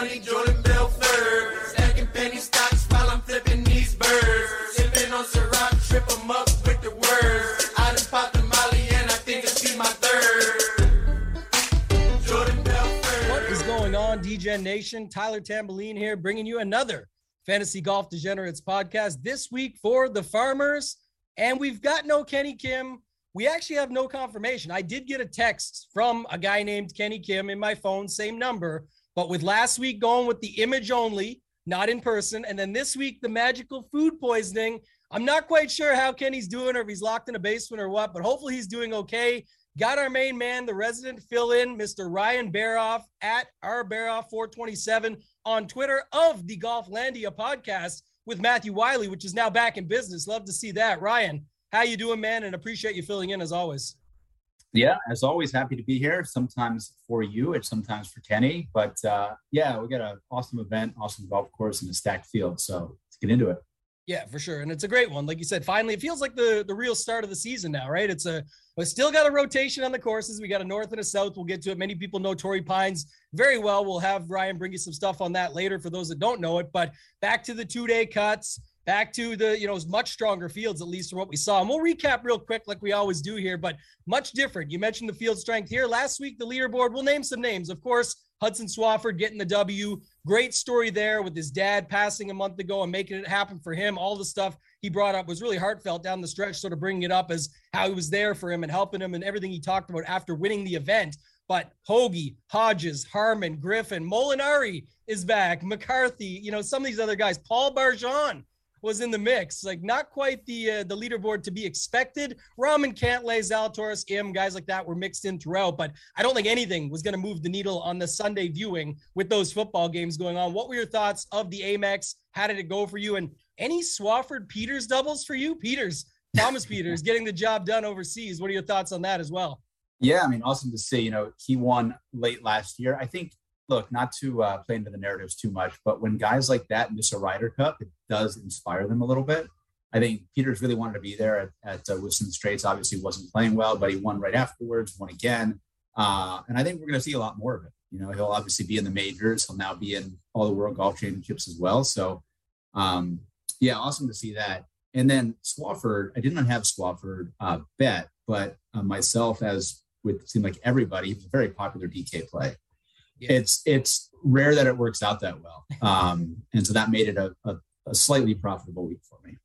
money, Jordan Belfort. Stacking penny stocks while I'm flipping these birds. Sipping on Ciroc, trip 'em up with the words. I done popped the Molly and I think it's be my third. Jordan Belfort. What is going on, DGen Nation? Tyler Tamboline here, bringing you another Fantasy Golf Degenerates podcast this week for the farmers. And we've got no Kenny Kim. We actually have no confirmation. I did get a text from a guy named Kenny Kim in my phone, same number, but with last week going with the image only, not in person. And then this week, the magical food poisoning. I'm not quite sure how Kenny's doing or if he's locked in a basement or what, but hopefully he's doing okay. Got our main man, the resident fill in, Mr. Ryan Baroff at our Baroff 427 on Twitter of the Golflandia podcast with Matthew Wiley, which is now back in business. Love to see that. Ryan, how you doing, man? And appreciate you filling in as always. Yeah, as always, happy to be here. Sometimes for you, it's sometimes for Kenny. But uh, yeah, we got an awesome event, awesome golf course, and a stacked field. So let's get into it. Yeah, for sure. And it's a great one. Like you said, finally, it feels like the, the real start of the season now, right? It's a, we still got a rotation on the courses. We got a north and a south. We'll get to it. Many people know Torrey Pines very well. We'll have Ryan bring you some stuff on that later for those that don't know it. But back to the two day cuts, back to the, you know, much stronger fields, at least from what we saw. And we'll recap real quick, like we always do here, but much different. You mentioned the field strength here. Last week, the leaderboard, we'll name some names. Of course, Hudson Swafford getting the W. Great story there with his dad passing a month ago and making it happen for him. All the stuff he brought up was really heartfelt down the stretch, sort of bringing it up as how he was there for him and helping him and everything he talked about after winning the event. But Hoge, Hodges, Harmon, Griffin, Molinari is back, McCarthy, you know, some of these other guys, Paul Barjon was in the mix. Like not quite the uh, the leaderboard to be expected. Rahm Cantlay, Zalatoris, Im, guys like that were mixed in throughout, but I don't think anything was going to move the needle on the Sunday viewing with those football games going on. What were your thoughts of the Amex? How did it go for you? And any Swafford Pieters doubles for you? Pieters, Thomas Pieters getting the job done overseas. What are your thoughts on that as well? Yeah, I mean, awesome to see. You know, he won late last year. I think look, not to uh, play into the narratives too much, but when guys like that miss a Ryder Cup, it does inspire them a little bit. I think Pieters really wanted to be there at, at uh, Whistling Straits. Obviously, wasn't playing well, but he won right afterwards, won again. Uh, and I think we're going to see a lot more of it. You know, he'll obviously be in the majors. He'll now be in all the World Golf Championships as well. So, um, yeah, awesome to see that. And then Swafford, I did not have Swafford uh, bet, but uh, myself, as would seem like everybody, a very popular DK play yeah. it's it's rare that it works out that well um, and so that made it a, a, a, slightly profitable week for me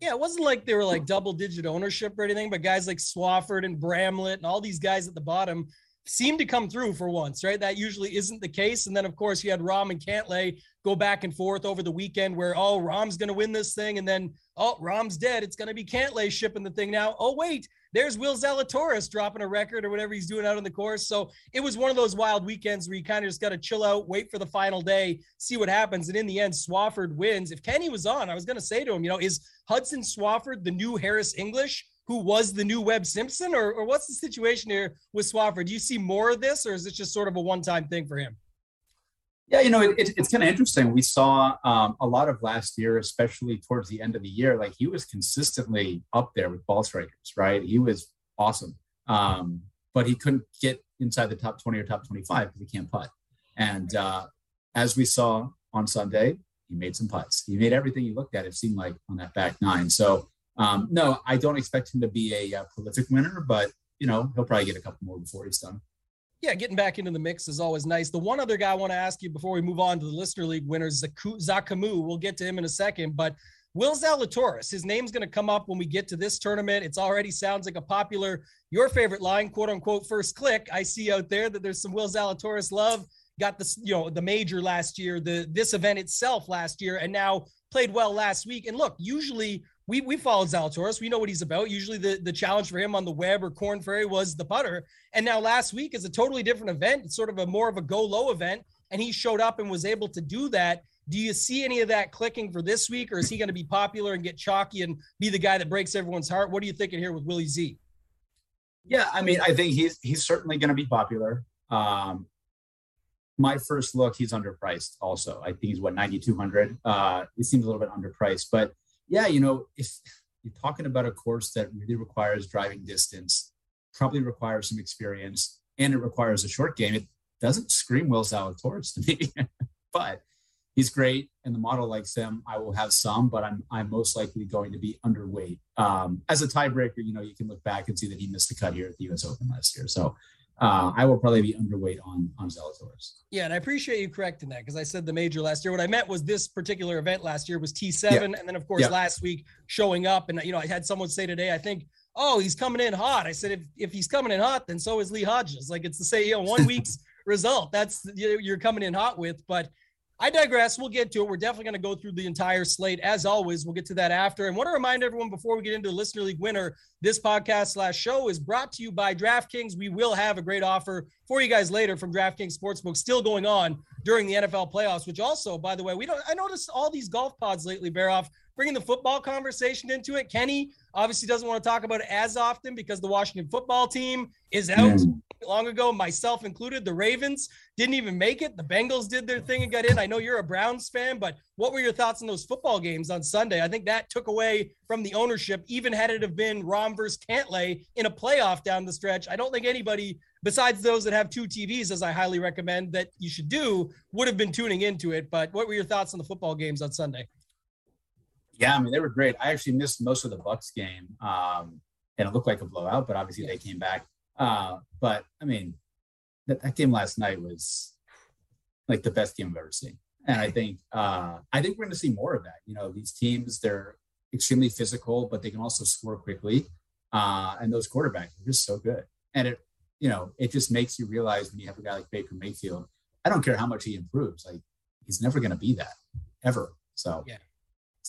yeah it wasn't like they were like double digit ownership or anything but guys like swafford and bramlett and all these guys at the bottom seemed to come through for once right that usually isn't the case and then of course you had rahm and cantlay go back and forth over the weekend where oh rahm's going to win this thing and then oh rahm's dead it's going to be cantlay shipping the thing now oh wait there's Will Zalatoris dropping a record or whatever he's doing out on the course. So it was one of those wild weekends where you kind of just got to chill out, wait for the final day, see what happens. And in the end, Swafford wins. If Kenny was on, I was going to say to him, you know, is Hudson Swafford the new Harris English? Who was the new Webb Simpson, or, or what's the situation here with Swafford? Do you see more of this, or is it just sort of a one-time thing for him? Yeah, you know, it, it, it's kind of interesting. We saw um, a lot of last year, especially towards the end of the year, like he was consistently up there with ball strikers, right? He was awesome. Um, but he couldn't get inside the top 20 or top 25 because he can't putt. And uh, as we saw on Sunday, he made some putts. He made everything he looked at, it seemed like, on that back nine. So, um, no, I don't expect him to be a, a prolific winner, but, you know, he'll probably get a couple more before he's done yeah, getting back into the mix is always nice. The one other guy I want to ask you before we move on to the Listener League winners, Zach Camus. We'll get to him in a second, but Will Zalatoris, his name's going to come up when we get to this tournament. It's already sounds like a popular, your favorite line, quote unquote, first click. I see out there that there's some Will Zalatoris love. Got the you know the major last year, the this event itself last year, and now played well last week. And look, usually we we followed Zalatoris. We know what he's about. Usually the, the challenge for him on the web or Korn Ferry was the putter. And now last week is a totally different event. It's sort of a more of a go low event. And he showed up and was able to do that. Do you see any of that clicking for this week, or is he going to be popular and get chalky and be the guy that breaks everyone's heart? What are you thinking here with Willie Z? Yeah, I mean, I think he's he's certainly going to be popular. Um, my first look, he's underpriced. Also, I think he's what ninety two hundred. Uh, he seems a little bit underpriced, but yeah, you know, if you're talking about a course that really requires driving distance, probably requires some experience, and it requires a short game, it doesn't scream Will Zalatoris to me. but he's great and the model likes him. I will have some, but I'm I'm most likely going to be underweight. Um, as a tiebreaker, you know, you can look back and see that he missed the cut here at the U.S. Open last year. So uh, I will probably be underweight on on Zalatoris. Yeah, and I appreciate you correcting that because I said the major last year. What I meant was this particular event last year was T7, yeah. and then of course yeah. last week showing up. And you know, I had someone say today, I think, oh, he's coming in hot. I said, if if he's coming in hot, then so is Lee Hodges. Like it's the same, you know, one week's result. That's you're coming in hot with, but I digress. We'll get to it. We're definitely going to go through the entire slate. As always, we'll get to that after. And want to remind everyone before we get into the Listener League winner, this podcast slash show is brought to you by DraftKings. We will have a great offer for you guys later from DraftKings Sportsbook still going on during the NFL playoffs, which also, by the way, we don't, I noticed all these golf pods lately Baroff bringing the football conversation into it. Kenny obviously doesn't want to talk about it as often because the Washington football team is out mm. Long ago, myself included. The Ravens didn't even make it. The Bengals did their thing and got in. I know you're a Browns fan, but what were your thoughts on those football games on Sunday? I think that took away from the ownership, even had it have been Rahm versus Cantlay in a playoff down the stretch. I don't think anybody besides those that have two TVs, as I highly recommend that you should do, would have been tuning into it. But what were your thoughts on the football games on Sunday? Yeah, I mean they were great. I actually missed most of the Bucks game, um, and it looked like a blowout, but obviously yeah. they came back. Uh, but I mean, that, that game last night was like the best game I've ever seen, and I think uh, I think we're going to see more of that. You know, these teams they're extremely physical, but they can also score quickly, uh, and those quarterbacks are just so good. And it, you know, it just makes you realize when you have a guy like Baker Mayfield, I don't care how much he improves, like he's never going to be that ever. So yeah.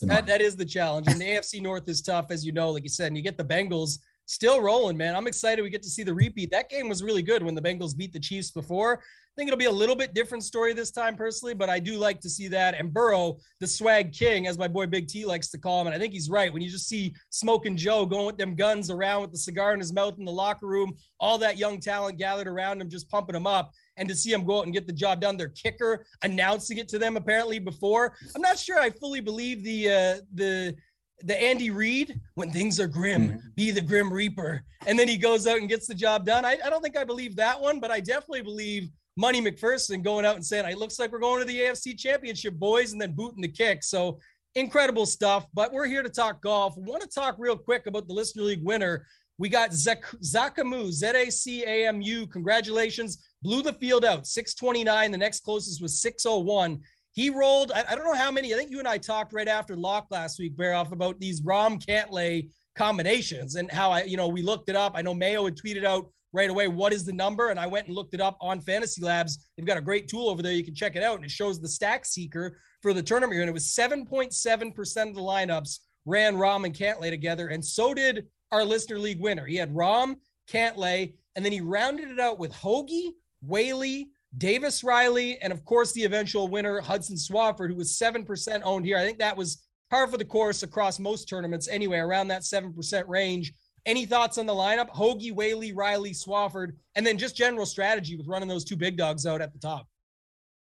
That, that is the challenge. And the AFC North is tough, as you know, like you said, and you get the Bengals still rolling, man. I'm excited we get to see the repeat. That game was really good when the Bengals beat the Chiefs before. I think it'll be a little bit different story this time, personally, but I do like to see that. And Burrow, the swag king, as my boy Big T likes to call him, and I think he's right. When you just see Smoking Joe going with them guns around with the cigar in his mouth in the locker room, all that young talent gathered around him, just pumping him up and to see him go out and get the job done. Their kicker announcing it to them apparently before. I'm not sure I fully believe the uh, the the Andy Reid when things are grim, mm-hmm. be the grim reaper, and then he goes out and gets the job done. I, I don't think I believe that one, but I definitely believe Money McPherson going out and saying, "It looks like we're going to the AFC Championship, boys," and then booting the kick. So incredible stuff. But we're here to talk golf. We want to talk real quick about the Listener League winner. We got Zak- Zacamu, Z A C A M U. Congratulations blew the field out 629. The next closest was 601. He rolled, I, I don't know how many. I think you and I talked right after lock last week, Baroff about these Rahm Cantlay combinations and how I, you know, we looked it up. I know Mayo had tweeted out right away what is the number? And i went and looked it up on fantasy labs. They've got a great tool over there. You can check it out. And it shows the stack seeker for the tournament and it was 7.7% of the lineups ran Rahm and Cantlay together. And so did our listener league winner. He had Rahm, Cantlay and then he rounded it out with Hoge Whaley, Davis Riley, and of course the eventual winner, Hudson Swafford, who was 7% owned here. I think that was par for the course across most tournaments anyway, around that 7% range. Any thoughts on the lineup? Hoge, Whaley, Riley, Swafford, and then just general strategy with running those two big dogs out at the top.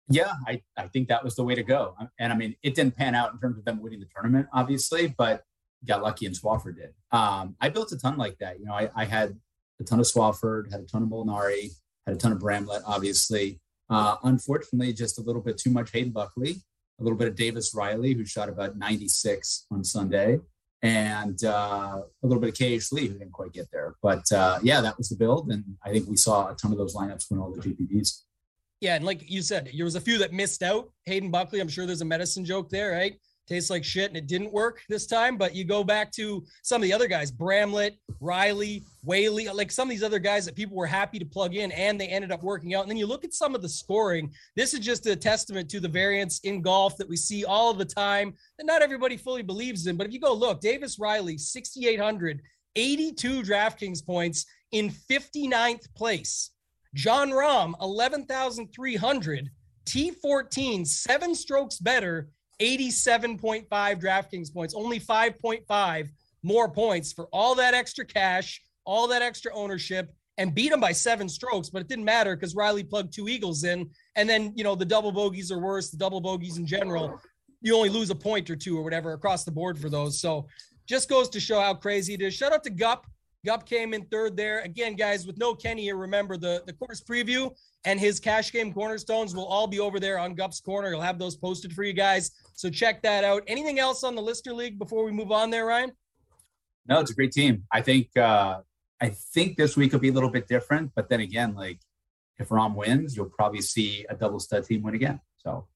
Yeah, I, I think that was the way to go. And I mean, it didn't pan out in terms of them winning the tournament, obviously, but got lucky and Swafford did. Um, I built a ton like that. You know, I, I had a ton of Swafford, had a ton of Molinari, had a ton of Bramlett, obviously. Uh, unfortunately, just a little bit too much Hayden Buckley, a little bit of Davis Riley, who shot about 96 on Sunday, and uh, a little bit of KH Lee, who didn't quite get there. But uh, yeah, that was the build. And I think we saw a ton of those lineups win all the GPPs. Yeah. And like you said, there was a few that missed out. Hayden Buckley, I'm sure there's a medicine joke there, right? Tastes like shit and it didn't work this time. But you go back to some of the other guys, Bramlett, Riley, Whaley, like some of these other guys that people were happy to plug in and they ended up working out. And then you look at some of the scoring. This is just a testament to the variance in golf that we see all of the time that not everybody fully believes in. But if you go look, Davis Riley, 6,800, 82 DraftKings points in 59th place. Jon Rahm, 11,300, T14, seven strokes better 87.5 DraftKings points, only 5.5 more points for all that extra cash, all that extra ownership, and beat them by seven strokes. But it didn't matter because Riley plugged two Eagles in. And then, you know, the double bogeys are worse, the double bogeys in general. You only lose a point or two or whatever across the board for those. So just goes to show how crazy it is. Shout out to Gup Gup came in third there. Again, guys, with no Kenny remember the, the course preview and his cash game cornerstones will all be over there on Gup's corner. He'll have those posted for you guys. So check that out. Anything else on the Lister League before we move on there, Ryan? No, it's a great team. I think uh I think this week will be a little bit different, but then again, like if Rahm wins, you'll probably see a double stud team win again. So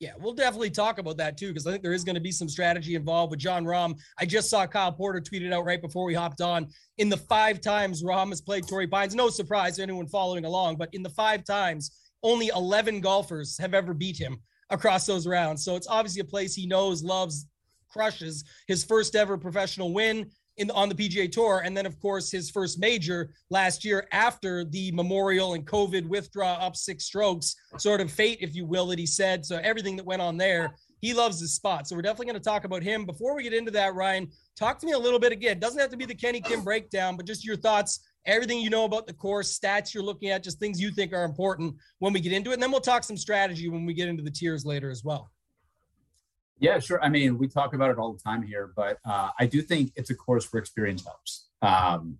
yeah, we'll definitely talk about that too, because I think there is going to be some strategy involved with Jon Rahm. I just saw Kyle Porter tweeted out right before we hopped on. In the five times Rahm has played Torrey Pines, no surprise to anyone following along, but in the five times, only 11 golfers have ever beat him across those rounds. So it's obviously a place he knows, loves, crushes. His first ever professional win in on the PGA Tour, and then of course his first major last year after the Memorial and COVID withdraw up six strokes, sort of fate, if you will, that he said. So everything that went on there, he loves his spot. So we're definitely going to talk about him. Before we get into that, Ryan, talk to me a little bit again. Doesn't have to be the Kenny Kim breakdown, but just your thoughts, everything you know about the course, stats you're looking at, just things you think are important when we get into it, and then we'll talk some strategy when we get into the tiers later as well. Yeah, sure. I mean, we talk about it all the time here, but uh, I do think it's a course where experience helps. Um,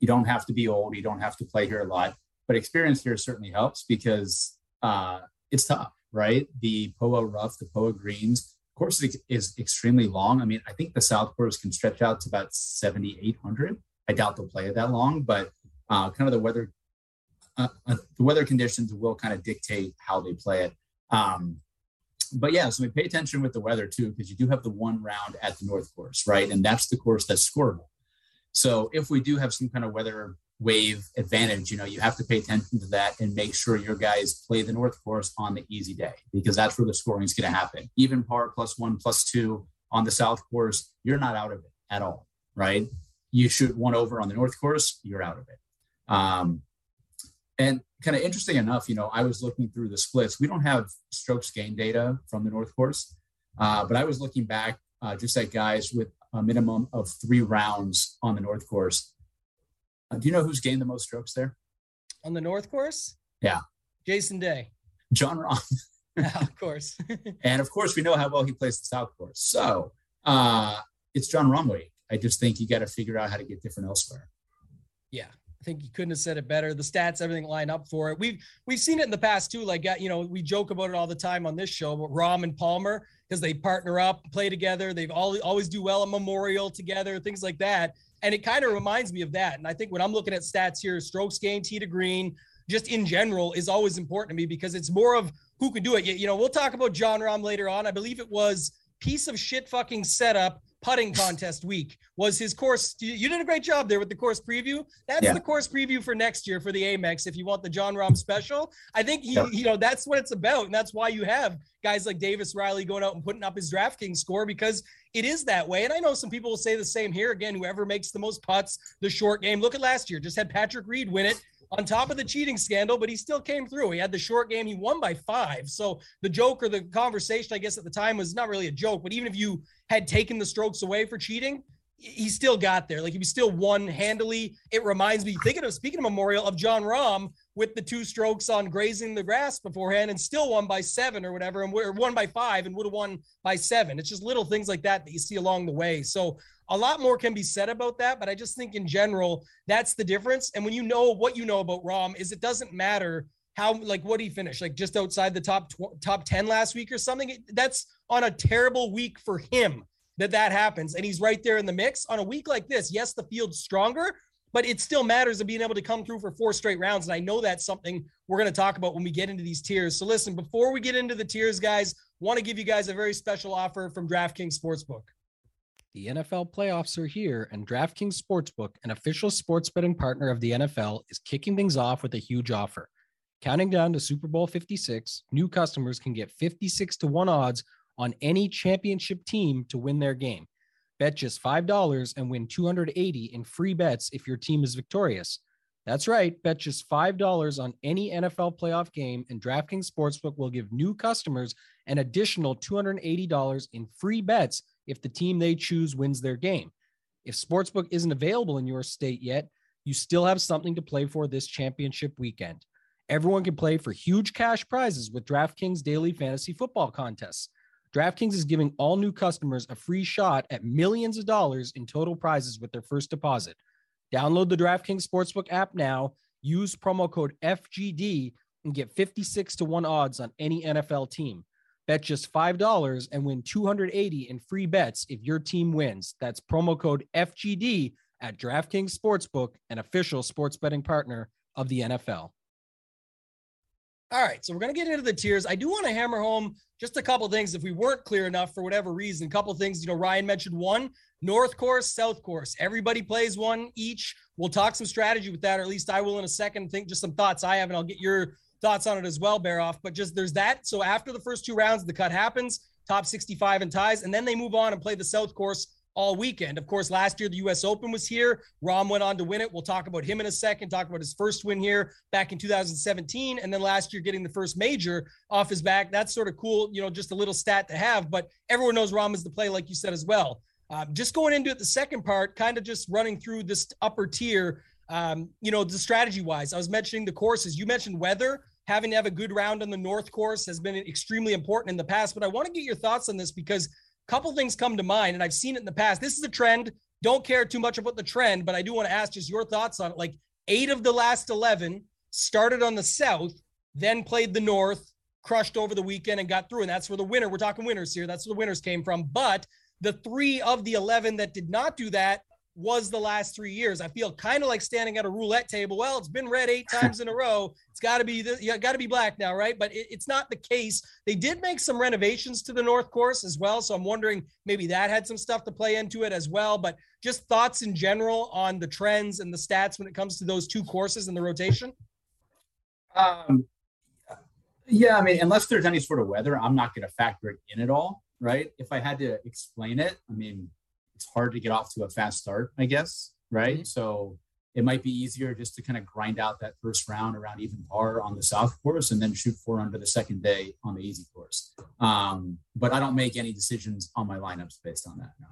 you don't have to be old, you don't have to play here a lot, but experience here certainly helps because uh, it's tough, right? The POA rough, the POA greens, course is, is extremely long. I mean, I think the South course can stretch out to about 7,800. I doubt they'll play it that long, but uh, kind of the weather, uh, uh, the weather conditions will kind of dictate how they play it. Um, but yeah, so we pay attention with the weather too, because you do have the one round at the North Course, right? And that's the course that's scoreable. So if we do have some kind of weather wave advantage, you know, you have to pay attention to that and make sure your guys play the North Course on the easy day because that's where the scoring is going to happen. Even par plus one, plus two on the South Course, you're not out of it at all, right? You shoot one over on the North Course, you're out of it. Um, and kind of interesting enough, you know, I was looking through the splits. We don't have strokes gain data from the North Course, uh, but I was looking back uh, just at guys with a minimum of three rounds on the North Course. Uh, do you know who's gained the most strokes there? On the North Course? Yeah. Jason Day. Jon Rahm. yeah, of course. and of course, we know how well he plays the South Course. So uh, it's Jon Rahm week. I just think you got to figure out how to get different elsewhere. Yeah, I think you couldn't have said it better. The stats, everything line up for it. We've we've seen it in the past too. Like you know, we joke about it all the time on this show. But Rahm and Palmer, because they partner up, play together. They've all always do well at Memorial together, things like that. And it kind of reminds me of that. And I think when I'm looking at stats here, strokes gained, tee to green, just in general, is always important to me because it's more of who can do it. You, know, we'll talk about Jon Rahm later on. I believe it was piece of shit fucking setup putting contest week was his course. You did a great job there with the course preview. That's yeah. the course preview for next year for the Amex. If you want the Jon Rahm special, I think he, you know, that's what it's about, and that's why you have guys like Davis Riley going out and putting up his DraftKings score because it is that way. And I know some people will say the same here. Again, whoever makes the most putts, the short game. Look at last year, just had Patrick Reed win it on top of the cheating scandal, but he still came through. He had the short game. He won by five. So the joke or the conversation, I guess, at the time was not really a joke, but even if you had taken the strokes away for cheating, he still got there. Like he still won handily. It reminds me, thinking of speaking of Memorial of Jon Rahm with the two strokes on grazing the grass beforehand and still won by seven or whatever, and we're won by five and would have won by seven. It's just little things like that that you see along the way. So a lot more can be said about that, but I just think in general, that's the difference. And when you know what you know about Rahm, is it doesn't matter how like what he finished like just outside the top tw- top 10 last week or something that's on a terrible week for him that that happens and he's right there in the mix on a week like this yes the field's stronger but it still matters of being able to come through for four straight rounds and i know that's something we're going to talk about when we get into these tiers so listen before we get into the tiers guys want to give you guys a very special offer from draftkings sportsbook the NFL playoffs are here, and DraftKings Sportsbook, an official sports betting partner of the NFL, is kicking things off with a huge offer. Counting down to Super Bowl 56, new customers can get 56 to 1 odds on any championship team to win their game. Bet just $5 and win 280 in free bets if your team is victorious. That's right, bet just $5 on any NFL playoff game, and DraftKings Sportsbook will give new customers an additional $280 in free bets if the team they choose wins their game. If Sportsbook isn't available in your state yet, you still have something to play for this championship weekend. Everyone can play for huge cash prizes with DraftKings daily fantasy football contests. DraftKings is giving all new customers a free shot at millions of dollars in total prizes with their first deposit. Download the DraftKings Sportsbook app now. Use promo code FGD and get 56 to 1 odds on any NFL team. Bet just $5 and win 280 in free bets if your team wins. That's promo code FGD at DraftKings Sportsbook, an official sports betting partner of the NFL. All right, so we're going to get into the tiers. I do want to hammer home just a couple things if we weren't clear enough for whatever reason. A couple things, you know, Ryan mentioned one North course, South course. Everybody plays one each. We'll talk some strategy with that, or at least I will in a second. Think just some thoughts I have, and I'll get your thoughts on it as well, Baroff. But just there's that. So after the first two rounds, the cut happens, top 65 and ties, and then they move on and play the South course all weekend. Of course, last year the US Open was here. Rahm went on to win it. We'll talk about him in a second, talk about his first win here back in 2017. And then last year getting the first major off his back. That's sort of cool, you know, just a little stat to have. But everyone knows Rahm is the play, like you said as well. Um, just going into it, the second part, kind of just running through this upper tier, um, you know, the strategy wise. I was mentioning the courses. You mentioned weather. Having to have a good round on the North course has been extremely important in the past. But I want to get your thoughts on this because couple things come to mind, and I've seen it in the past. This is a trend. Don't care too much about the trend, but I do want to ask just your thoughts on it. Like eight of the last 11 started on the South, then played the North, crushed over the weekend and got through. And that's where the winner, we're talking winners here. That's where the winners came from. But the three of the 11 that did not do that was the last three years. I feel kind of like standing at a roulette table. Well, it's been red eight times in a row. It's got to be the, you got to be black now, right? But it, it's not the case. They did make some renovations to the North Course as well, so I'm wondering maybe that had some stuff to play into it as well. But just thoughts in general on the trends and the stats when it comes to those two courses and the rotation. Um, yeah, I mean, unless there's any sort of weather, I'm not going to factor it in at all, right? If I had to explain it, I mean, it's hard to get off to a fast start, I guess, right? Mm-hmm. So it might be easier just to kind of grind out that first round around even par on the south course and then shoot four under the second day on the easy course. Um, but I don't make any decisions on my lineups based on that. No.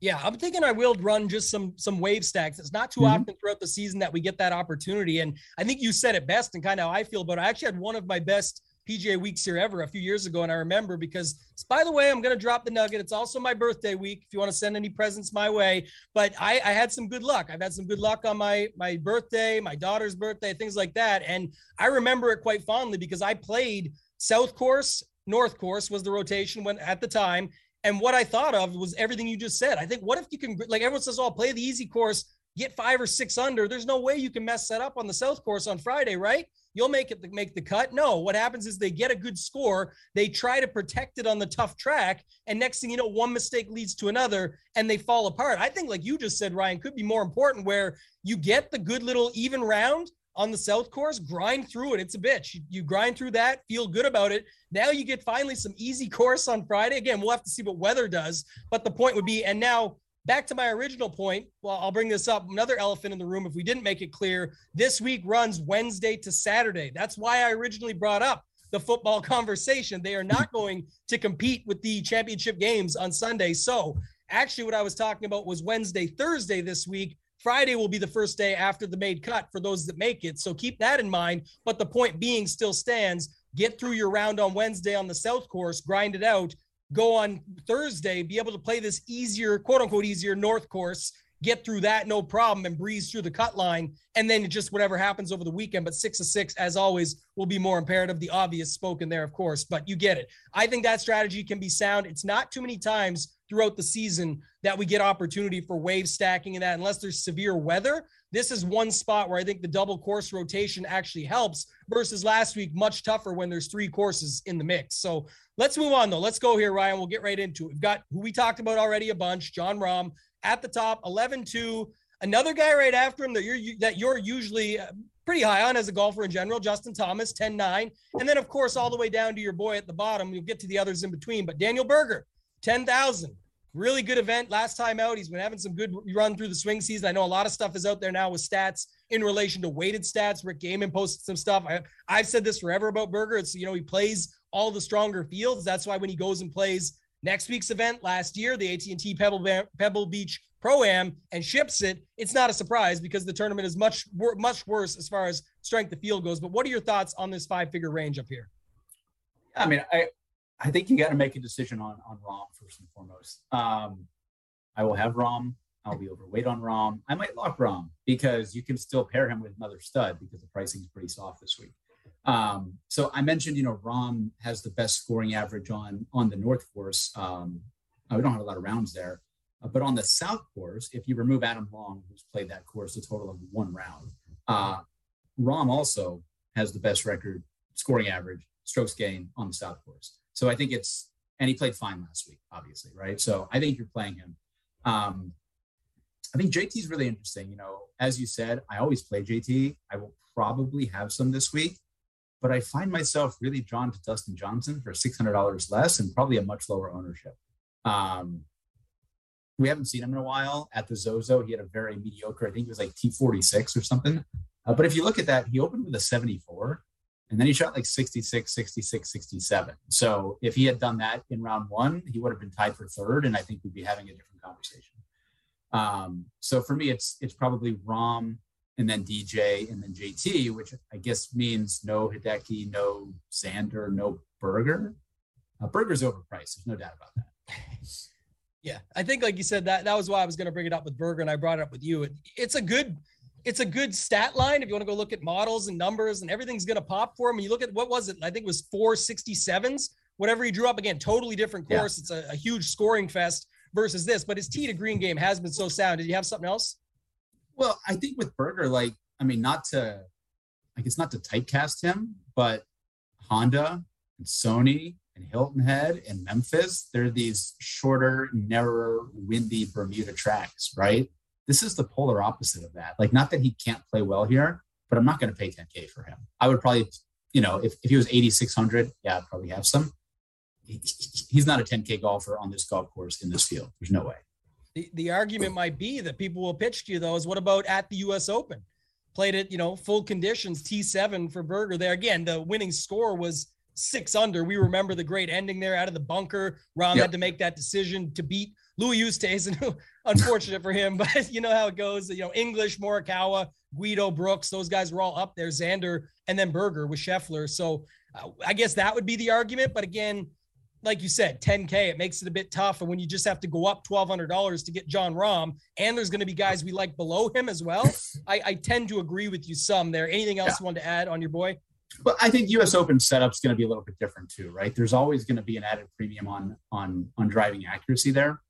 Yeah, I'm thinking I will run just some some wave stacks. It's not too mm-hmm. often throughout the season that we get that opportunity, and I think you said it best and kind of how I feel. But I actually had one of my best PGA weeks here ever a few years ago. And I remember because, by the way, I'm going to drop the nugget. It's also my birthday week. If you want to send any presents my way, but I, I had some good luck. I've had some good luck on my, my birthday, my daughter's birthday, things like that. And I remember it quite fondly because I played South Course, North Course was the rotation when at the time. And what I thought of was everything you just said. I think, what if you can, like everyone says, oh, play the easy course, get five or six under. There's no way you can mess that up on the South Course on Friday, right? You'll make it make the cut. No, what happens is they get a good score, they try to protect it on the tough track, and next thing you know, one mistake leads to another, and they fall apart. I think, like you just said, Ryan, could be more important where you get the good little even round on the South course, grind through it. It's a bitch. You, you, grind through that, feel good about it. Now you get finally some easy course on Friday. Again, we'll have to see what weather does. But the point would be, and now back to my original point. Well, I'll bring this up. Another elephant in the room, if we didn't make it clear, this week runs Wednesday to Saturday. That's why I originally brought up the football conversation. They are not going to compete with the championship games on Sunday. So, actually, what I was talking about was Wednesday, Thursday this week. Friday will be the first day after the made cut for those that make it. So keep that in mind. But the point being still stands. Get through your round on Wednesday on the South course, grind it out, go on Thursday, be able to play this easier, quote unquote, easier North course, get through that no problem and breeze through the cut line. And then just whatever happens over the weekend. But six of six, as always, will be more imperative. The obvious spoken there, of course, but you get it. I think that strategy can be sound. It's not too many times throughout the season that we get opportunity for wave stacking and that unless there's severe weather this is one spot where I think the double course rotation actually helps versus last week, much tougher when there's three courses in the mix. So let's move on though. Let's go here, Ryan. We'll get right into it. We've got who we talked about already a bunch, Jon Rahm at the top, 11 2. Another guy right after him that you're that you're usually uh, pretty high on as a golfer in general, Justin Thomas, 10 9. And then, of course, all the way down to your boy at the bottom. You'll get to the others in between. But Daniel Berger, 10,000. Really good event last time out. He's been having some good run through the swing season. I know a lot of stuff is out there now with stats in relation to weighted stats. Rick Gehman posted some stuff. I, I've said this forever about Berger. It's, you know, he plays all the stronger fields. That's why when he goes and plays next week's event last year, the AT&T Pebble, Pebble Beach Pro-Am and ships it, it's not a surprise because the tournament is much, much worse as far as strength of field goes. But what are your thoughts on this five-figure range up here? I mean, I, I think you got to make a decision on on Rahm first and foremost. Um, I will have Rahm. I'll be overweight on Rahm. I might lock Rahm because you can still pair him with another stud because the pricing is pretty soft this week. Um, so I mentioned, you know, Rahm has the best scoring average on on the North Course. Um, we don't have a lot of rounds there, uh, but on the South Course, if you remove Adam Long, who's played that course a total of one round, uh, Rahm also has the best record scoring average, strokes gain on the South Course. So I think it's and he played fine last week, obviously, right? So I think you're playing him. Um, I think JT is really interesting. You know, as you said, I always play JT. I will probably have some this week, but I find myself really drawn to Dustin Johnson for $600 less and probably a much lower ownership. Um, we haven't seen him in a while at the Zozo. He had a very mediocre, I think it was like T46 or something. Uh, but if you look at that, he opened with a 74 and then he shot like 66, 66, 67. So if he had done that in round one, he would have been tied for third. And I think we'd be having a different conversation. Um, so for me, it's it's probably Rahm and then DJ and then JT, which I guess means no Hideki, no Xander, no Berger. Uh, Berger's overpriced. There's no doubt about that. Yeah, I think like you said that that was why I was going to bring it up with Berger, and I brought it up with you. It, it's a good it's a good stat line if you want to go look at models and numbers and everything's going to pop for him. And you look at what was it? I think it was 467s, whatever he drew up again, totally different course. Yeah. It's a, a, huge scoring fest versus this, but his tee to green game has been so sound. Did you have something else? Well, I think with Berger, like, I mean, not to, like, it's not to typecast him, but Honda and Sony and Hilton Head and Memphis, they're these shorter, narrower, windy Bermuda tracks, right? This is the polar opposite of that. Like, not that he can't play well here, but I'm not going to pay 10K for him. I would probably, you know, if, if he was 8,600, yeah, I'd probably have some. He, he's not a 10K golfer on this golf course in this field. There's no way. The, the argument might be that people will pitch to you, though, is what about at the U.S. Open? Played it, you know, full conditions, T7 for Berger there. Again, the winning score was six under. We remember the great ending there out of the bunker. Rahm yep. had to make that decision to beat Louis Eustace, Oosthuizen, unfortunate for him, but you know how it goes. You know, English, Morikawa, Guido, Brooks, those guys were all up there. Xander and then Berger with Scheffler. So uh, I guess that would be the argument. But again, like you said, 10K, it makes it a bit tough. And when you just have to go up $1,200 to get Jon Rahm, and there's going to be guys we like below him as well, I, I tend to agree with you some there. Anything else yeah. you want to add on your boy? Well, I think U.S. Open setup's going to be a little bit different too, right? There's always going to be an added premium on on on driving accuracy there.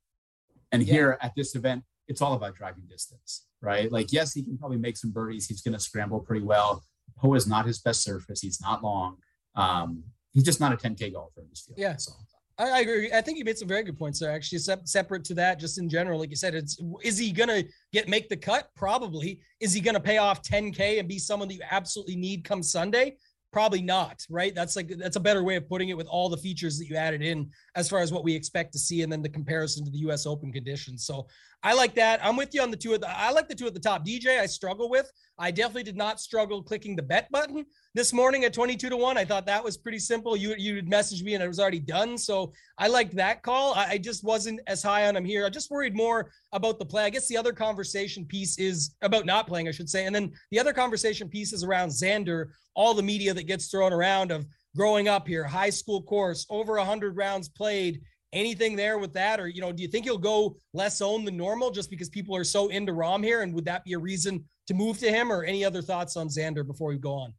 And yeah. here at this event, it's all about driving distance, right? Like, yes, he can probably make some birdies. He's going to scramble pretty well. Poa is not his best surface. He's not long. Um, he's just not a 10K golfer in this field. Yeah. So. I, I, agree. I think you made some very good points there. Actually, se- separate to that, just in general, like you said, it's is he gonna get make the cut? Probably. Is he gonna pay off 10k and be someone that you absolutely need come Sunday? Probably not, right? That's like that's a better way of putting it with all the features that you added in as far as what we expect to see, and then the comparison to the U.S. Open conditions. So I like that. I'm with you on the two of the. I like the two at the top. DJ, I struggle with. I definitely did not struggle clicking the bet button this morning at 22 to one. I thought that was pretty simple. You you would message me and it was already done. So I liked that call. I, I just wasn't as high on him here. I just worried more about the play. I guess the other conversation piece is about not playing, I should say, and then the other conversation piece is around Xander all the media that gets thrown around of growing up here, high school course, over 100 rounds played. Anything there with that? Or, you know, do you think he'll go less owned than normal just because people are so into Rahm here? And would that be a reason to move to him or any other thoughts on Xander before we go on?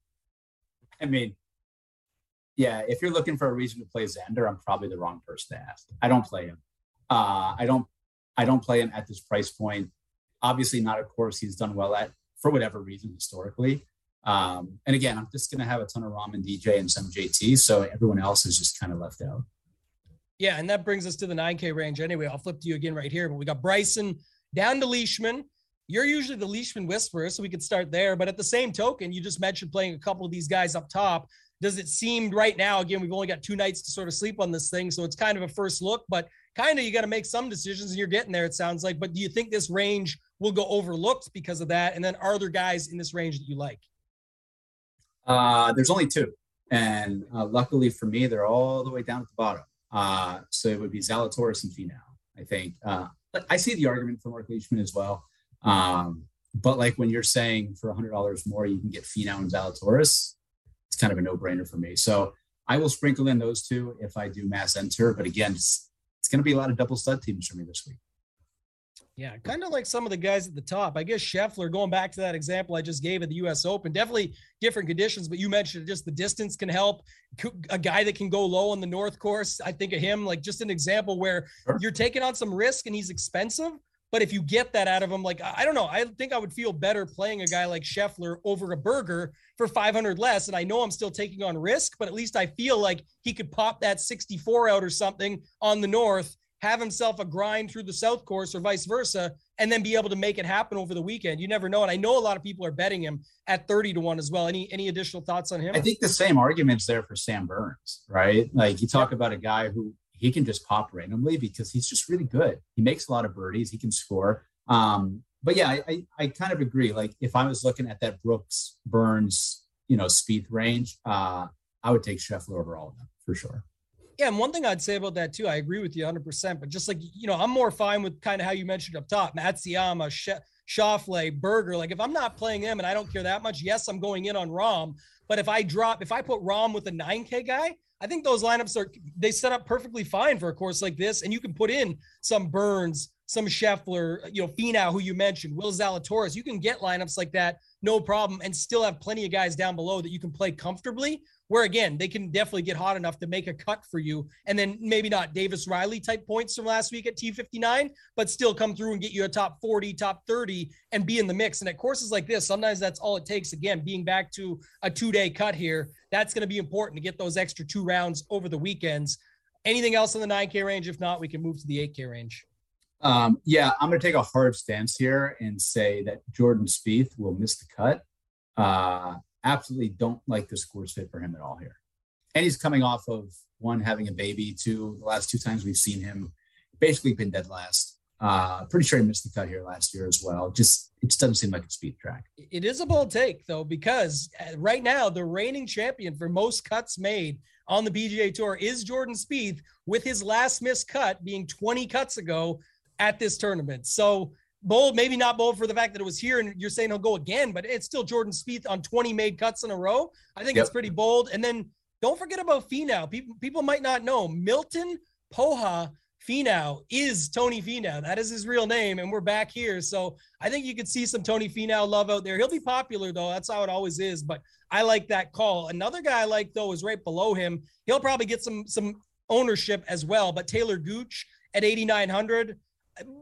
I mean, yeah, if you're looking for a reason to play Xander, I'm probably the wrong person to ask. I don't play him. Uh, I don't I don't play him at this price point. Obviously, not a course he's done well at for whatever reason historically. Um, and again, I'm just going to have a ton of Rahm and DJ and some JT, so everyone else is just kind of left out. Yeah, and that brings us to the 9K range anyway. I'll flip to you again right here, but we got Bryson down to Leishman. You're usually the Leishman whisperer, so we could start there. But at the same token, you just mentioned playing a couple of these guys up top. Does it seem right now? Again, we've only got two nights to sort of sleep on this thing, so it's kind of a first look, but kind of you got to make some decisions, and you're getting there. It sounds like. But do you think this range will go overlooked because of that? And then are there guys in this range that you like? Uh, there's only two, and uh, luckily for me, they're all the way down at the bottom. Uh, so it would be Zalatoris and Finau. I think uh, I see the argument for Mark Leishman as well. Um, but like when you're saying for hundred dollars more, you can get Finau and Zalatoris, it's kind of a no-brainer for me. So I will sprinkle in those two if I do mass enter. But again, it's, it's going to be a lot of double stud teams for me this week. Yeah, kind of like some of the guys at the top. I guess Scheffler, going back to that example I just gave at the US Open, definitely different conditions, but you mentioned just the distance can help. A guy that can go low on the North course, I think of him like just an example where sure. you're taking on some risk and he's expensive. But if you get that out of him, like I don't know, I think I would feel better playing a guy like Scheffler over a Berger for 500 less. And I know I'm still taking on risk, but at least I feel like he could pop that 64 out or something on the North have himself a grind through the South course or vice versa, and then be able to make it happen over the weekend. You never know. And I know a lot of people are betting him at 30 to 1 as well. Any any additional thoughts on him? I think the same argument's there for Sam Burns, right? Like you talk about a guy who he can just pop randomly because he's just really good. He makes a lot of birdies, he can score. Um, but yeah, I, I, I kind of agree. Like if I was looking at that Brooks Burns, you know, speed range, uh, I would take Scheffler over all of them for sure. Yeah, and one thing I'd say about that too, I agree with you 100%. But just like you know, I'm more fine with kind of how you mentioned up top, Matsuyama, Sh- Schauffele, Berger. Like if I'm not playing them and I don't care that much, yes, I'm going in on Rahm. But if I drop, if I put Rahm with a 9K guy, I think those lineups are they set up perfectly fine for a course like this, and you can put in some Burns, some Scheffler, you know, Finau, who you mentioned, Will Zalatoris. You can get lineups like that, no problem, and still have plenty of guys down below that you can play comfortably where again they can definitely get hot enough to make a cut for you and then maybe not davis riley type points from last week at t59 but still come through and get you a top 40 top 30 and be in the mix. And at courses like this sometimes that's all it takes. Again being back to a two day cut here that's going to be important to get those extra two rounds over the weekends. Anything else in the 9k range? If not we can move to the 8k range. Um, yeah i'm going to take a hard stance here and say that jordan Spieth will miss the cut. Uh, absolutely don't like this course fit for him at all here. And he's coming off of one having a baby, two the last two times we've seen him basically been dead last. Uh, pretty sure he missed the cut here last year as well. Just it just doesn't seem like a speed track. It is a bold take though, because uh, right now the reigning champion for most cuts made on the PGA Tour is Jordan Spieth, with his last missed cut being 20 cuts ago at this tournament. So bold, maybe not bold for the fact that it was here and you're saying he'll go again, but it's still Jordan Spieth on 20 made cuts in a row. I think yep. it's pretty bold. And then don't forget about Finau. People people might not know Milton Pouha Finau is Tony Finau. That is his real name, and we're back here. So I think you could see some Tony Finau love out there. He'll be popular though. That's how it always is. But I like that call. Another guy I like though is right below him. He'll probably get some some ownership as well. But Taylor Gooch at 8,900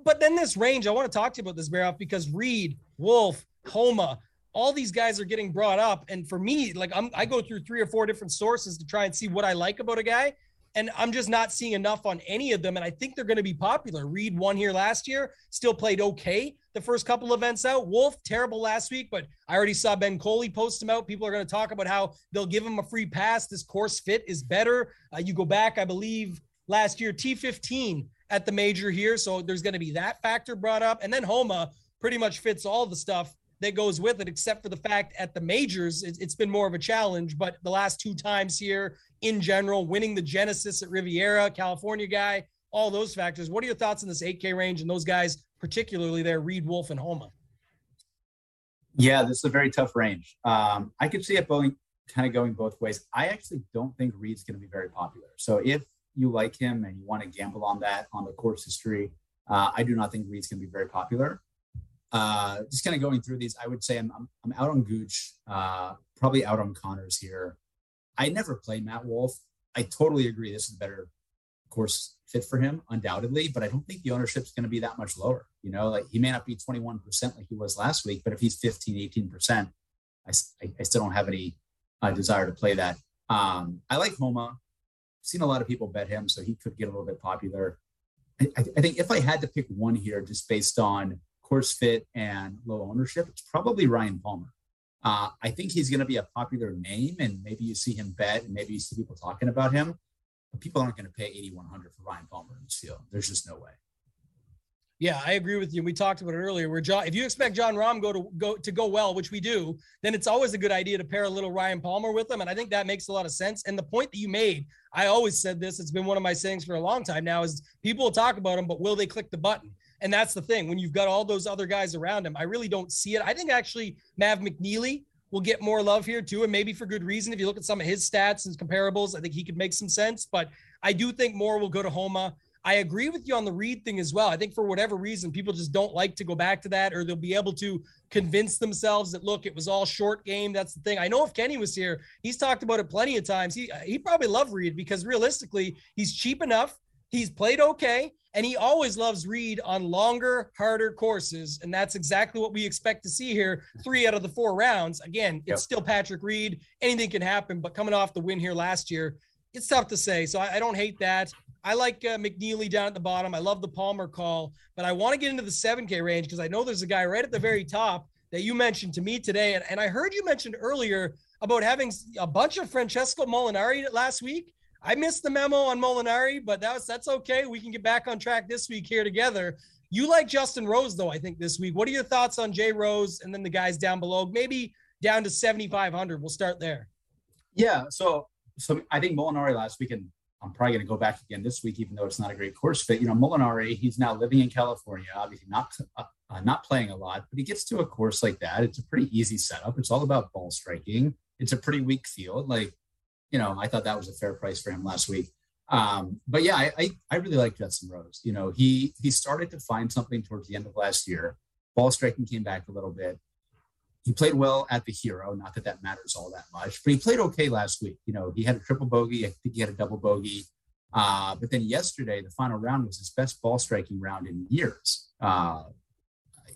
but then this range, I want to talk to you about this, Baroff, because Reed, Wolff, Homa, all these guys are getting brought up. And for me, like I'm, I go through three or four different sources to try and see what I like about a guy. And I'm just not seeing enough on any of them. And I think they're going to be popular. Reed won here last year, still played okay the first couple events out. Wolff, terrible last week, but I already saw Ben Coley post him out. People are going to talk about how they'll give him a free pass. This course fit is better. Uh, you go back, I believe, last year, T15 at the major here. So there's going to be that factor brought up. And then Homa pretty much fits all the stuff that goes with it, except for the fact at the majors, it's been more of a challenge. But the last two times here in general, winning the Genesis at Riviera, California guy, all those factors. What are your thoughts on this 8K range and those guys, particularly there, Reed Wolff and Homa? Yeah, this is a very tough range. Um, I could see it going kind of going both ways. I actually don't think Reed's going to be very popular. So if you like him and you want to gamble on that on the course history, uh, I do not think Reed's going to be very popular. Uh, just kind of going through these, I would say I'm, I'm, I'm out on Gooch, uh, probably out on Conners here. I never played Matt Wolff. I totally agree. This is a better course fit for him, undoubtedly, but I don't think the ownership is going to be that much lower. You know, like he may not be 21% like he was last week, but if he's 15, 18%, I, I, still don't have any uh, desire to play that. Um, I like Homa seen a lot of people bet him, so he could get a little bit popular. I, I, think if I had to pick one here, just based on course fit and low ownership, it's probably Ryan Palmer. Uh, I think he's going to be a popular name, and maybe you see him bet, and maybe you see people talking about him. But people aren't going to pay 8100 for Ryan Palmer in this field. There's just no way. Yeah, I agree with you. We talked about it earlier. Where John, if you expect Jon Rahm go to go to go well, which we do, then it's always a good idea to pair a little Ryan Palmer with him, and I think that makes a lot of sense. And the point that you made, I always said this. It's been one of my sayings for a long time now. Is people will talk about him, but will they click the button? And that's the thing. When you've got all those other guys around him, I really don't see it. I think actually Mav McNealy will get more love here too, and maybe for good reason. If you look at some of his stats and comparables, I think he could make some sense. But I do think more will go to Homa. I agree with you on the Reed thing as well. I think for whatever reason, people just don't like to go back to that, or they'll be able to convince themselves that look, it was all short game. That's the thing. I know if Kenny was here, he's talked about it plenty of times. He he probably loved Reed because realistically, he's cheap enough. He's played okay, and he always loves Reed on longer, harder courses, and that's exactly what we expect to see here. Three out of the four rounds. Again, it's yep. still Patrick Reed. Anything can happen, but coming off the win here last year, it's tough to say. So I, I don't hate that. I like uh, McNealy down at the bottom. I love the Palmer call, but I want to get into the 7K range because I know there's a guy right at the very top that you mentioned to me today. And, and I heard you mentioned earlier about having a bunch of Francesco Molinari last week. I missed the memo on Molinari, but that's that's okay. We can get back on track this week here together. You like Justin Rose though, I think this week. What are your thoughts on Jay Rose and then the guys down below? Maybe down to 7,500. We'll start there. Yeah. So so I think Molinari last week, and I'm probably going to go back again this week, even though it's not a great course fit. You know, Molinari, he's now living in California, obviously not uh, not playing a lot, but he gets to a course like that. It's a pretty easy setup. It's all about ball striking. It's a pretty weak field. Like, you know, I thought that was a fair price for him last week. Um, but yeah, I, I, I really like Justin Rose. You know, he he started to find something towards the end of last year. Ball striking came back a little bit he played well at the hero. Not that that matters all that much, but he played okay last week. You know, he had a triple bogey. I think he had a double bogey. Uh, but then yesterday, the final round was his best ball striking round in years. Uh,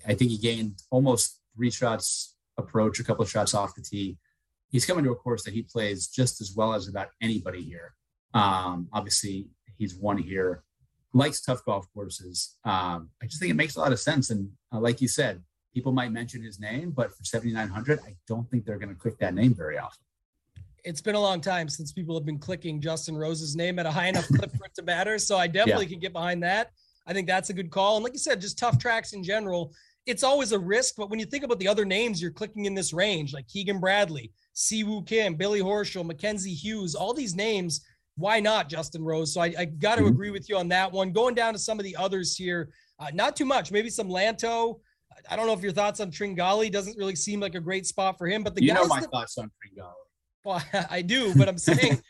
I think he gained almost three shots approach, a couple of shots off the tee. He's coming to a course that he plays just as well as about anybody here. Um, obviously, he's won here, likes tough golf courses. Um, I just think it makes a lot of sense. And uh, like you said, people might mention his name, but for 7,900, I don't think they're going to click that name very often. It's been a long time since people have been clicking Justin Rose's name at a high enough clip for it to matter. So I definitely yeah. can get behind that. I think that's a good call. And like you said, just tough tracks in general. It's always a risk, but when you think about the other names you're clicking in this range, like Keegan Bradley, Siwoo Kim, Billy Horschel, Mackenzie Hughes, all these names, why not Justin Rose? So I, I got to mm-hmm. agree with you on that one. Going down to some of the others here, uh, not too much, maybe some Lanto, I don't know if your thoughts on Tringali doesn't really seem like a great spot for him, but the you guys know my that, thoughts on Tringali. Well, I do, but I'm saying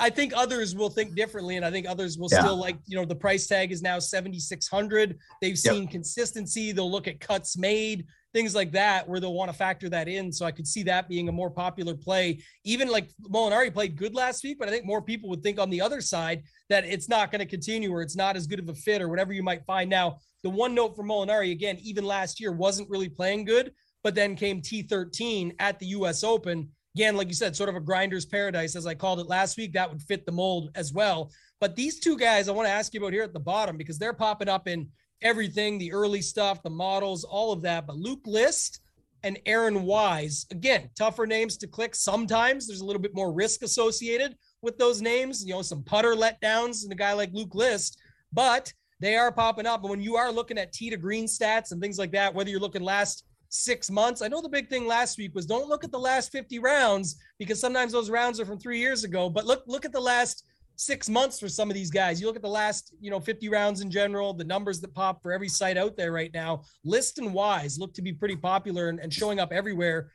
I think others will think differently, and I think others will yeah. still like you know the price tag is now 7,600. They've seen yep. consistency. They'll look at cuts made, things like that, where they'll want to factor that in. So I could see that being a more popular play. Even like Molinari played good last week, but I think more people would think on the other side that it's not going to continue or it's not as good of a fit or whatever you might find now the one note for Molinari, again, even last year wasn't really playing good, but then came T13 at the US Open. Again, like you said, sort of a grinder's paradise, as I called it last week. That would fit the mold as well. But these two guys I want to ask you about here at the bottom because they're popping up in everything the early stuff, the models, all of that. But Luke List and Aaron Wise, again, tougher names to click. Sometimes there's a little bit more risk associated with those names, you know, some putter letdowns and a guy like Luke List. But they are popping up. And when you are looking at tee to green stats and things like that, whether you're looking last six months, I know the big thing last week was don't look at the last 50 rounds because sometimes those rounds are from three years ago. But look, look at the last six months for some of these guys. You look at the last, you know, 50 rounds in general, the numbers that pop for every site out there right now. List and Wise look to be pretty popular and, and showing up everywhere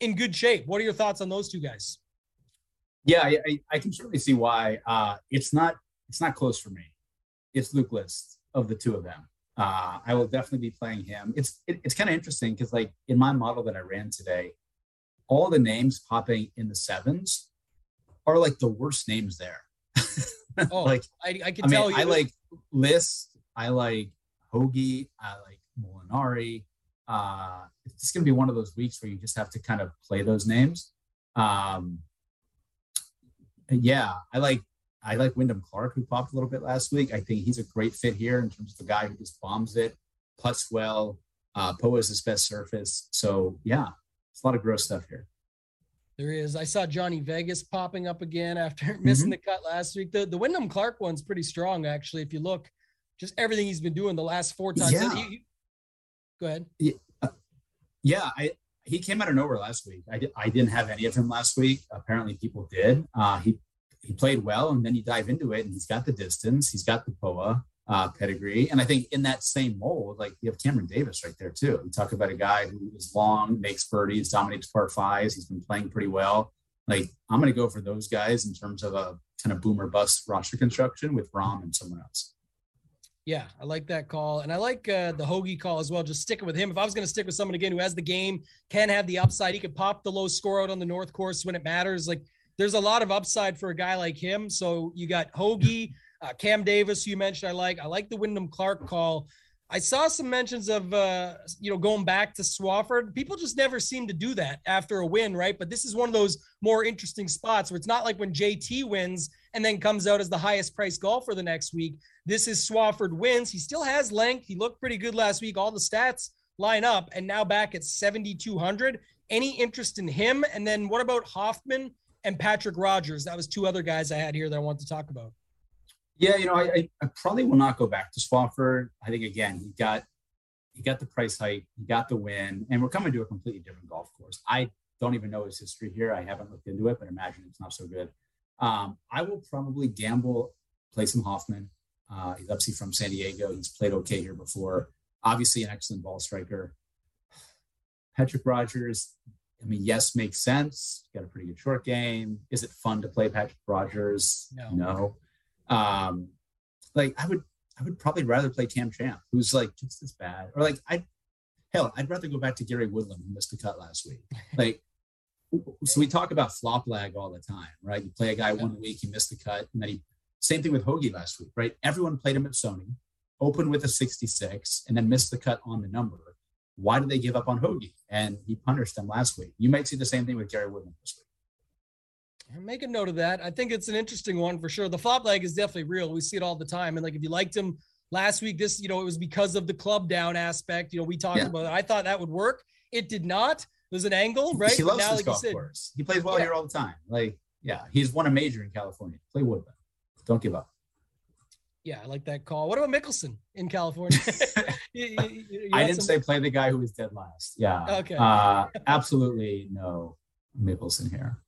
in good shape. What are your thoughts on those two guys? Yeah, I, I can certainly see why. Uh, it's not it's not close for me it's Luke List of the two of them. Uh, I will definitely be playing him. It's it, it's kind of interesting because like in my model that I ran today, all the names popping in the sevens are like the worst names there. oh, like I, I can I tell mean, you. I like List. I like Hoge. I like Molinari. Uh, it's going to be one of those weeks where you just have to kind of play those names. Um, yeah, I like I like Wyndham Clark, who popped a little bit last week. I think he's a great fit here in terms of the guy who just bombs it, puts well. Uh, Poa is his best surface. So, yeah, it's a lot of gross stuff here. There is. I saw Johnny Vegas popping up again after missing mm-hmm. the cut last week. The the Wyndham Clark one's pretty strong, actually. If you look, just everything he's been doing the last four times. Yeah. He, go ahead. Yeah, uh, yeah I, he came out of nowhere last week. I, I didn't have any of him last week. Apparently, people did. Uh, he he played well, and then you dive into it, and he's got the distance, he's got the POA uh, pedigree, and I think in that same mold, like you have Cameron Davis right there too. You talk about a guy who is long, makes birdies, dominates par fives. He's been playing pretty well. Like I'm going to go for those guys in terms of a kind of boomer bust roster construction with Rahm and someone else. Yeah, I like that call. And I like uh, the Hoge call as well. Just sticking with him. If I was going to stick with someone again who has the game, can have the upside, he could pop the low score out on the North course when it matters. Like there's a lot of upside for a guy like him. So you got Hoge, uh, Cam Davis, you mentioned I like. I like the Wyndham Clark call. I saw some mentions of uh, you know going back to Swafford. People just never seem to do that after a win, right? But this is one of those more interesting spots where it's not like when JT wins and then comes out as the highest priced golfer the next week. This is Swafford wins. He still has length. He looked pretty good last week. All the stats line up, and now back at 7,200. Any interest in him? And then what about Hoffman and Patrick Rodgers? That was two other guys I had here that I want to talk about. Yeah, you know, I, I, probably will not go back to Swafford. I think again, he got he got the price hike, he got the win, and we're coming to a completely different golf course. I don't even know his history here. I haven't looked into it, but imagine it's not so good. Um, I will probably gamble, play some Hoffman. Uh, he's obviously from San Diego. He's played okay here before. Obviously, an excellent ball striker. Patrick Rodgers, I mean, yes, makes sense. Got a pretty good short game. Is it fun to play Patrick Rodgers? No. no. Um, like I would, I would probably rather play Cam Champ, who's like just as bad, or like I, hell, I'd rather go back to Gary Woodland who missed the cut last week. Like, so we talk about flop lag all the time, right? You play a guy one week, he missed the cut, and then he. Same thing with Hoge last week, right? Everyone played him at Sony, opened with a 66, and then missed the cut on the number. Why did they give up on Hoge? And he punished them last week. You might see the same thing with Gary Woodland this week. Make a note of that. I think it's an interesting one for sure. The flop lag is definitely real. We see it all the time. And like if you liked him last week, this, you know, it was because of the club down aspect. You know, we talked yeah. about it. I thought that would work. It did not. There's an angle, right? He loves now, like golf said, course. He plays well yeah. here all the time. Like, yeah, he's won a major in California. Play Woodland. Don't give up. Yeah, I like that call. What about Mickelson in California? you, you, you I didn't some... say play the guy who was dead last. Yeah. Okay. Uh, absolutely no Mickelson here.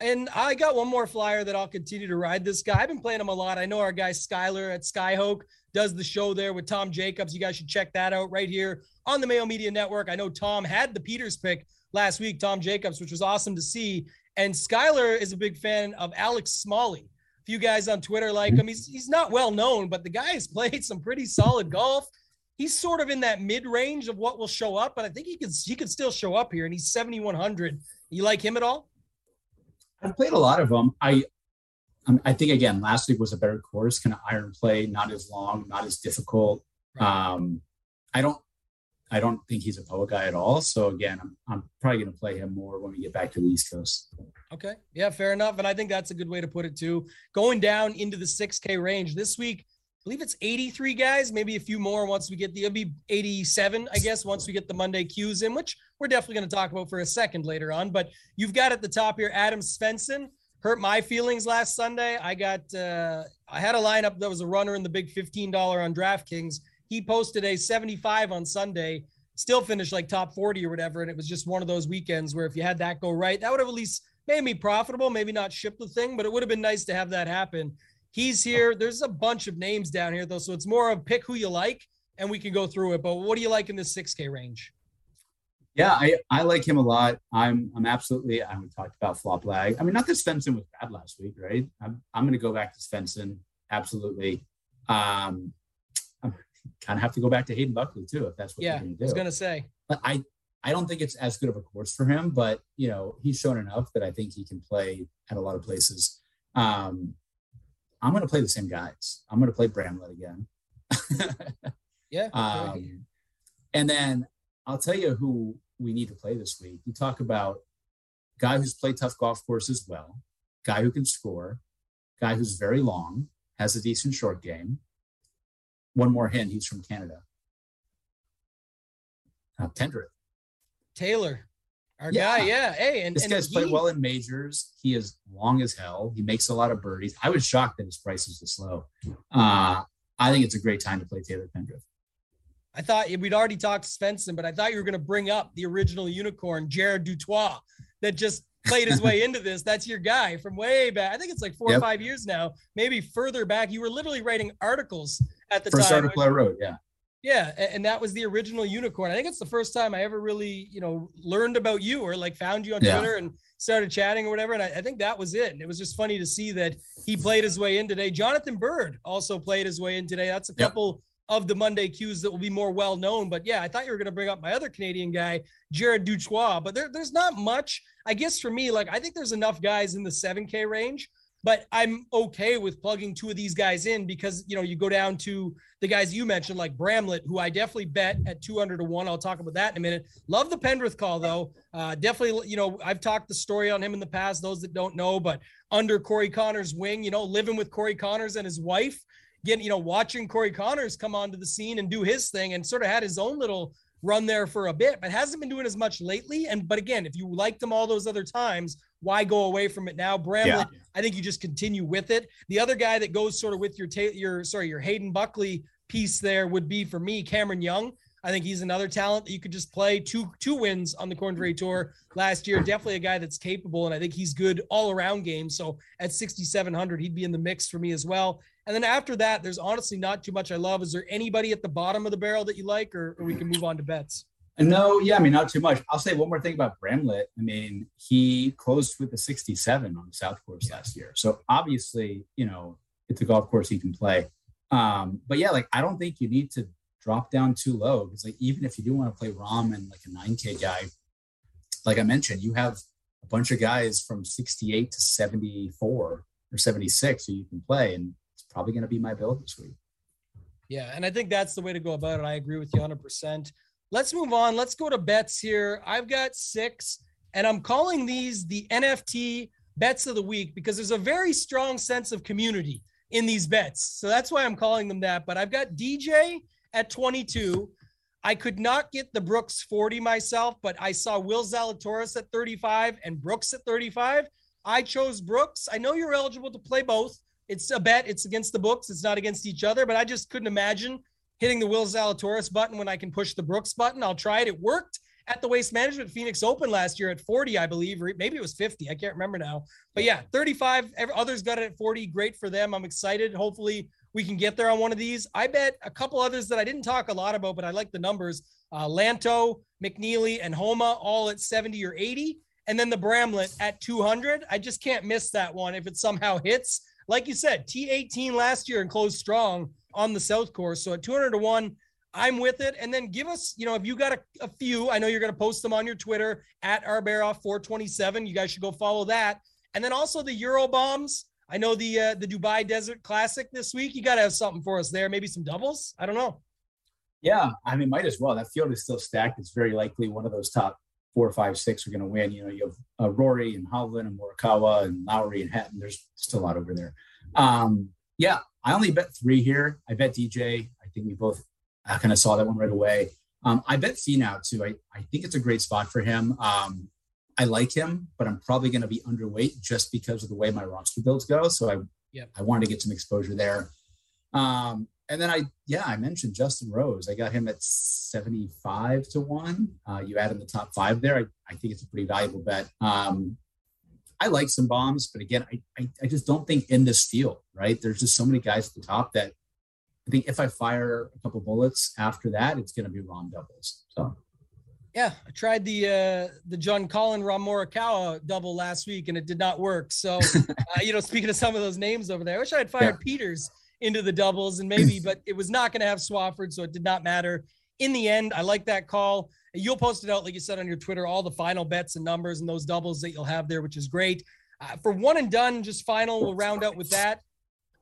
And I got one more flyer that I'll continue to ride this guy. I've been playing him a lot. I know our guy Skyler at Skyhoke does the show there with Tom Jacobs. You guys should check that out right here on the Mayo Media Network. I know Tom had the Pieters pick last week, Tom Jacobs, which was awesome to see. And Skyler is a big fan of Alex Smalley. A few guys on Twitter like him. He's he's not well known, but the guy has played some pretty solid golf. He's sort of in that mid range of what will show up, but I think he could he could still show up here, and he's 7100. You like him at all? I've played a lot of them. I um, I think again, last week was a better course, kind of iron play, not as long, not as difficult. Um, I don't I don't think he's a Poa guy at all. So again, I'm, I'm probably going to play him more when we get back to the East Coast. Okay. Yeah, fair enough. And I think that's a good way to put it too. Going down into the 6K range this week, believe it's 83 guys, maybe a few more once we get the, it'll be 87, I guess, once we get the Monday cues in, which we're definitely going to talk about for a second later on. But you've got at the top here Adam Svensson. Hurt my feelings last Sunday. I got, uh, I had a lineup that was a runner in the big $15 on DraftKings. He posted a 75 on Sunday, still finished like top 40 or whatever. And it was just one of those weekends where if you had that go right, that would have at least made me profitable, maybe not ship the thing, but it would have been nice to have that happen. He's here. There's a bunch of names down here, though. So it's more of pick who you like and we can go through it. But what do you like in the 6K range? Yeah, I, I like him a lot. I'm I'm absolutely. I we talked about flop lag. I mean, not that Svensson was bad last week, right? I'm I'm going to go back to Svensson. Absolutely. Um, I'm kind of have to go back to Hayden Buckley too, if that's what yeah, you're going to do. I was going to say. But I I don't think it's as good of a course for him, but you know he's shown enough that I think he can play at a lot of places. Um, I'm going to play the same guys. I'm going to play Bramlett again. yeah. Um, and then I'll tell you who we need to play this week. You talk about guy who's played tough golf courses well, guy who can score, guy who's very long, has a decent short game. One more hint, he's from Canada. Uh, Pendrith. Taylor, our yeah. guy, yeah. Hey, and this and guy's he, played well in majors. He is long as hell. He makes a lot of birdies. I was shocked that his price is this low. Uh, I think it's a great time to play Taylor Pendrith. I thought we'd already talked to Svensson, but I thought you were going to bring up the original unicorn, Jared du Toit, that just played his way into this. That's your guy from way back. I think it's like four yep. or five years now, maybe further back. You were literally writing articles at the First time. article I wrote, yeah. Yeah, and that was the original unicorn. I think it's the first time I ever really, you know, learned about you or like found you on yeah. Twitter and started chatting or whatever. And I, I, think that was it. And it was just funny to see that he played his way in today. Jonathan Byrd also played his way in today. That's a couple of the Monday cues that will be more well known. But yeah, I thought you were going to bring up my other Canadian guy, Jared du Toit. But there, there's not much, I guess, for me. Like I think there's enough guys in the 7K range but I'm okay with plugging two of these guys in because you know you go down to the guys you mentioned like Bramlett, who I definitely bet at 200 to one. I'll talk about that in a minute. Love the Pendrith call though. Uh, definitely, you know, I've talked the story on him in the past. Those that don't know, but under Corey Conners' wing, you know, living with Corey Conners and his wife, getting you know watching Corey Conners come onto the scene and do his thing, and sort of had his own little run there for a bit, but hasn't been doing as much lately. And but again, if you liked him all those other times, why go away from it now? Bramlett, yeah. I think you just continue with it. The other guy that goes sort of with your ta- your sorry your Hayden Buckley piece there would be for me Cameron Young. I think he's another talent that you could just play two two wins on the Korn Ferry Tour last year. Definitely a guy that's capable, and I think he's good all around game. So at 6,700, he'd be in the mix for me as well. And then after that, there's honestly not too much I love. Is there anybody at the bottom of the barrel that you like, or, or we can move on to bets? No, yeah, I mean, not too much. I'll say one more thing about Bramlett. I mean, he closed with a 67 on the South Course last year. So obviously, you know, it's a golf course he can play. Um, but yeah, like I don't think you need to drop down too low because like even if you do want to play Rahm and like a 9K guy, like I mentioned, you have a bunch of guys from 68 to 74 or 76 who you can play, and probably going to be my build this week. Yeah, and I think that's the way to go about it. I agree with you 100%. Let's move on. Let's go to bets here. I've got six, and I'm calling these the NFT bets of the week because there's a very strong sense of community in these bets. So that's why I'm calling them that. But I've got DJ at 22. I could not get the Brooks 40 myself, but I saw Will Zalatoris at 35 and Brooks at 35. I chose Brooks. I know you're eligible to play both. It's a bet. It's against the books. It's not against each other, but I just couldn't imagine hitting the Will Zalatoris button when I can push the Brooks button. I'll try it. It worked at the Waste Management Phoenix Open last year at 40, I believe, or maybe it was 50. I can't remember now. But yeah, 35. Others got it at 40. Great for them. I'm excited. Hopefully, we can get there on one of these. I bet a couple others that I didn't talk a lot about, but I like the numbers. Uh, Lanto, McNealy, and Homa all at 70 or 80. And then the Bramlett at 200. I just can't miss that one if it somehow hits. Like you said, T18 last year and closed strong on the South Course. So at 200 to 1, I'm with it. And then give us, you know, if you got a, a few, I know you're going to post them on your Twitter at RBaroff427. You guys should go follow that. And then also the Euro bombs. I know the uh, the Dubai Desert Classic this week. You got to have something for us there. Maybe some doubles. I don't know. Yeah, I mean, might as well. That field is still stacked. It's very likely one of those top four, five, six are going to win. You know, you have uh, Rory and Hovland and Morikawa and Lowry and Hatton. There's still a lot over there. Um, yeah, I only bet three here. I bet DJ. I think we both I kind of saw that one right away. Um, I bet Finau too. I, I think it's a great spot for him. Um, I like him, but I'm probably going to be underweight just because of the way my roster builds go. So I yep. I wanted to get some exposure there. Um, and then I yeah I mentioned Justin Rose. I got him at 75 to one. Uh, you add in the top five there. I, I think it's a pretty valuable bet. Um, I like some bombs, but again, I, I, I just don't think in this field, right? There's just so many guys at the top that I think if I fire a couple bullets after that, it's going to be Rahm doubles. So. Yeah, I tried the uh, the John Collin Rahm Morikawa double last week and it did not work. So, uh, you know, speaking of some of those names over there, I wish I had fired yeah. Pieters into the doubles and maybe, but it was not going to have Swafford, so it did not matter. In the end, I like that call. You'll post it out, like you said on your Twitter, all the final bets and numbers and those doubles that you'll have there, which is great. Uh, for one and done, just final, we'll round out with that.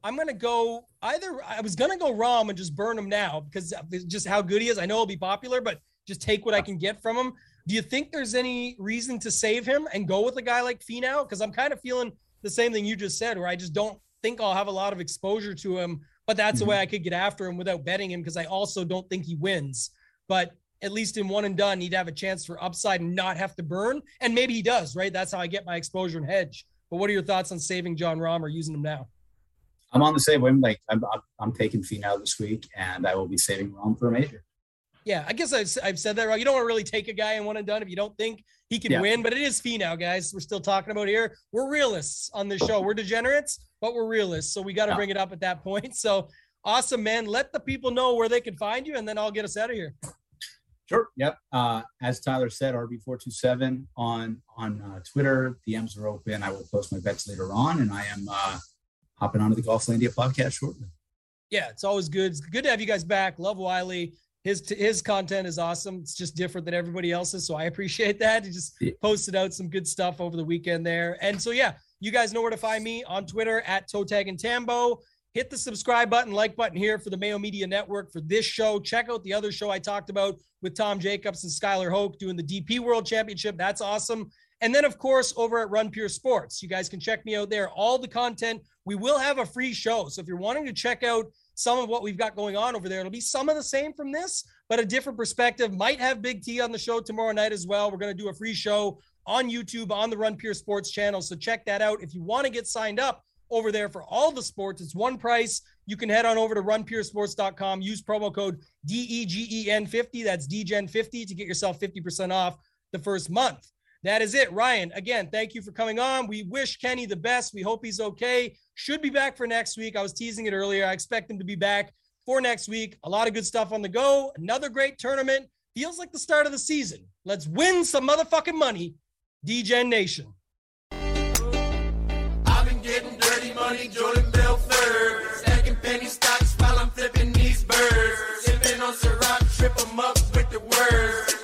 I'm gonna go either. I was gonna go Rahm and just burn him now because just how good he is. I know he'll be popular, but just take what I can get from him. Do you think there's any reason to save him and go with a guy like Finau? Because I'm kind of feeling the same thing you just said, where I just don't think I'll have a lot of exposure to him. But that's mm-hmm. the way I could get after him without betting him because I also don't think he wins. But at least in one and done, he'd have a chance for upside and not have to burn. And maybe he does, right? That's how I get my exposure and hedge. But what are your thoughts on saving Jon Rahm or using him now? I'm on the same way. Like I'm, I'm taking Finau this week, and I will be saving Rahm for a major. Yeah, I guess I've, I've said that wrong. You don't want to really take a guy in one and done if you don't think he can yeah. win, but it is Finau, guys. We're still talking about here. We're realists on this show. We're degenerates, but we're realists. So we got to yeah. bring it up at that point. So Awesome, man. Let the people know where they can find you, and then I'll get us out of here. Sure. Yep. Uh, as Tyler said, RB427 on on uh, Twitter. DMs are open. I will post my bets later on, and I am uh, hopping onto the Golflandia podcast shortly. Yeah, it's always good. It's good to have you guys back. Love Wiley. His his content is awesome. It's just different than everybody else's, so I appreciate that. He just posted out some good stuff over the weekend there, and so yeah, you guys know where to find me on Twitter at Toe Tag and Tambo. Hit the subscribe button, like button here for the Mayo Media Network for this show. Check out the other show I talked about with Tom Jacobs and Skylar Hoke doing the DP World Championship. That's awesome. And then, of course, over at Run Pure Sports, you guys can check me out there. All the content. We will have a free show. So if you're wanting to check out some of what we've got going on over there, it'll be some of the same from this, but a different perspective. Might have Big T on the show tomorrow night as well. We're going to do a free show on YouTube on the Run Pure Sports channel. So check that out. If you want to get signed up over there for all the sports, it's one price. You can head on over to runpuresports.com, use promo code E DEGEN50. That's DGEN50 to get yourself 50% off the first month. That is it. Ryan, again, thank you for coming on. We wish Kenny the best. We hope he's okay. Should be back for next week. I was teasing it earlier. I expect him to be back for next week. A lot of good stuff on the go. Another great tournament. Feels like the start of the season. Let's win some motherfucking money. DGen Nation. I've been getting dirty money, Jordan Belfort. Stacking penny stocks while I'm flipping these birds. Sipping on Ciroc, trip 'em up with the words.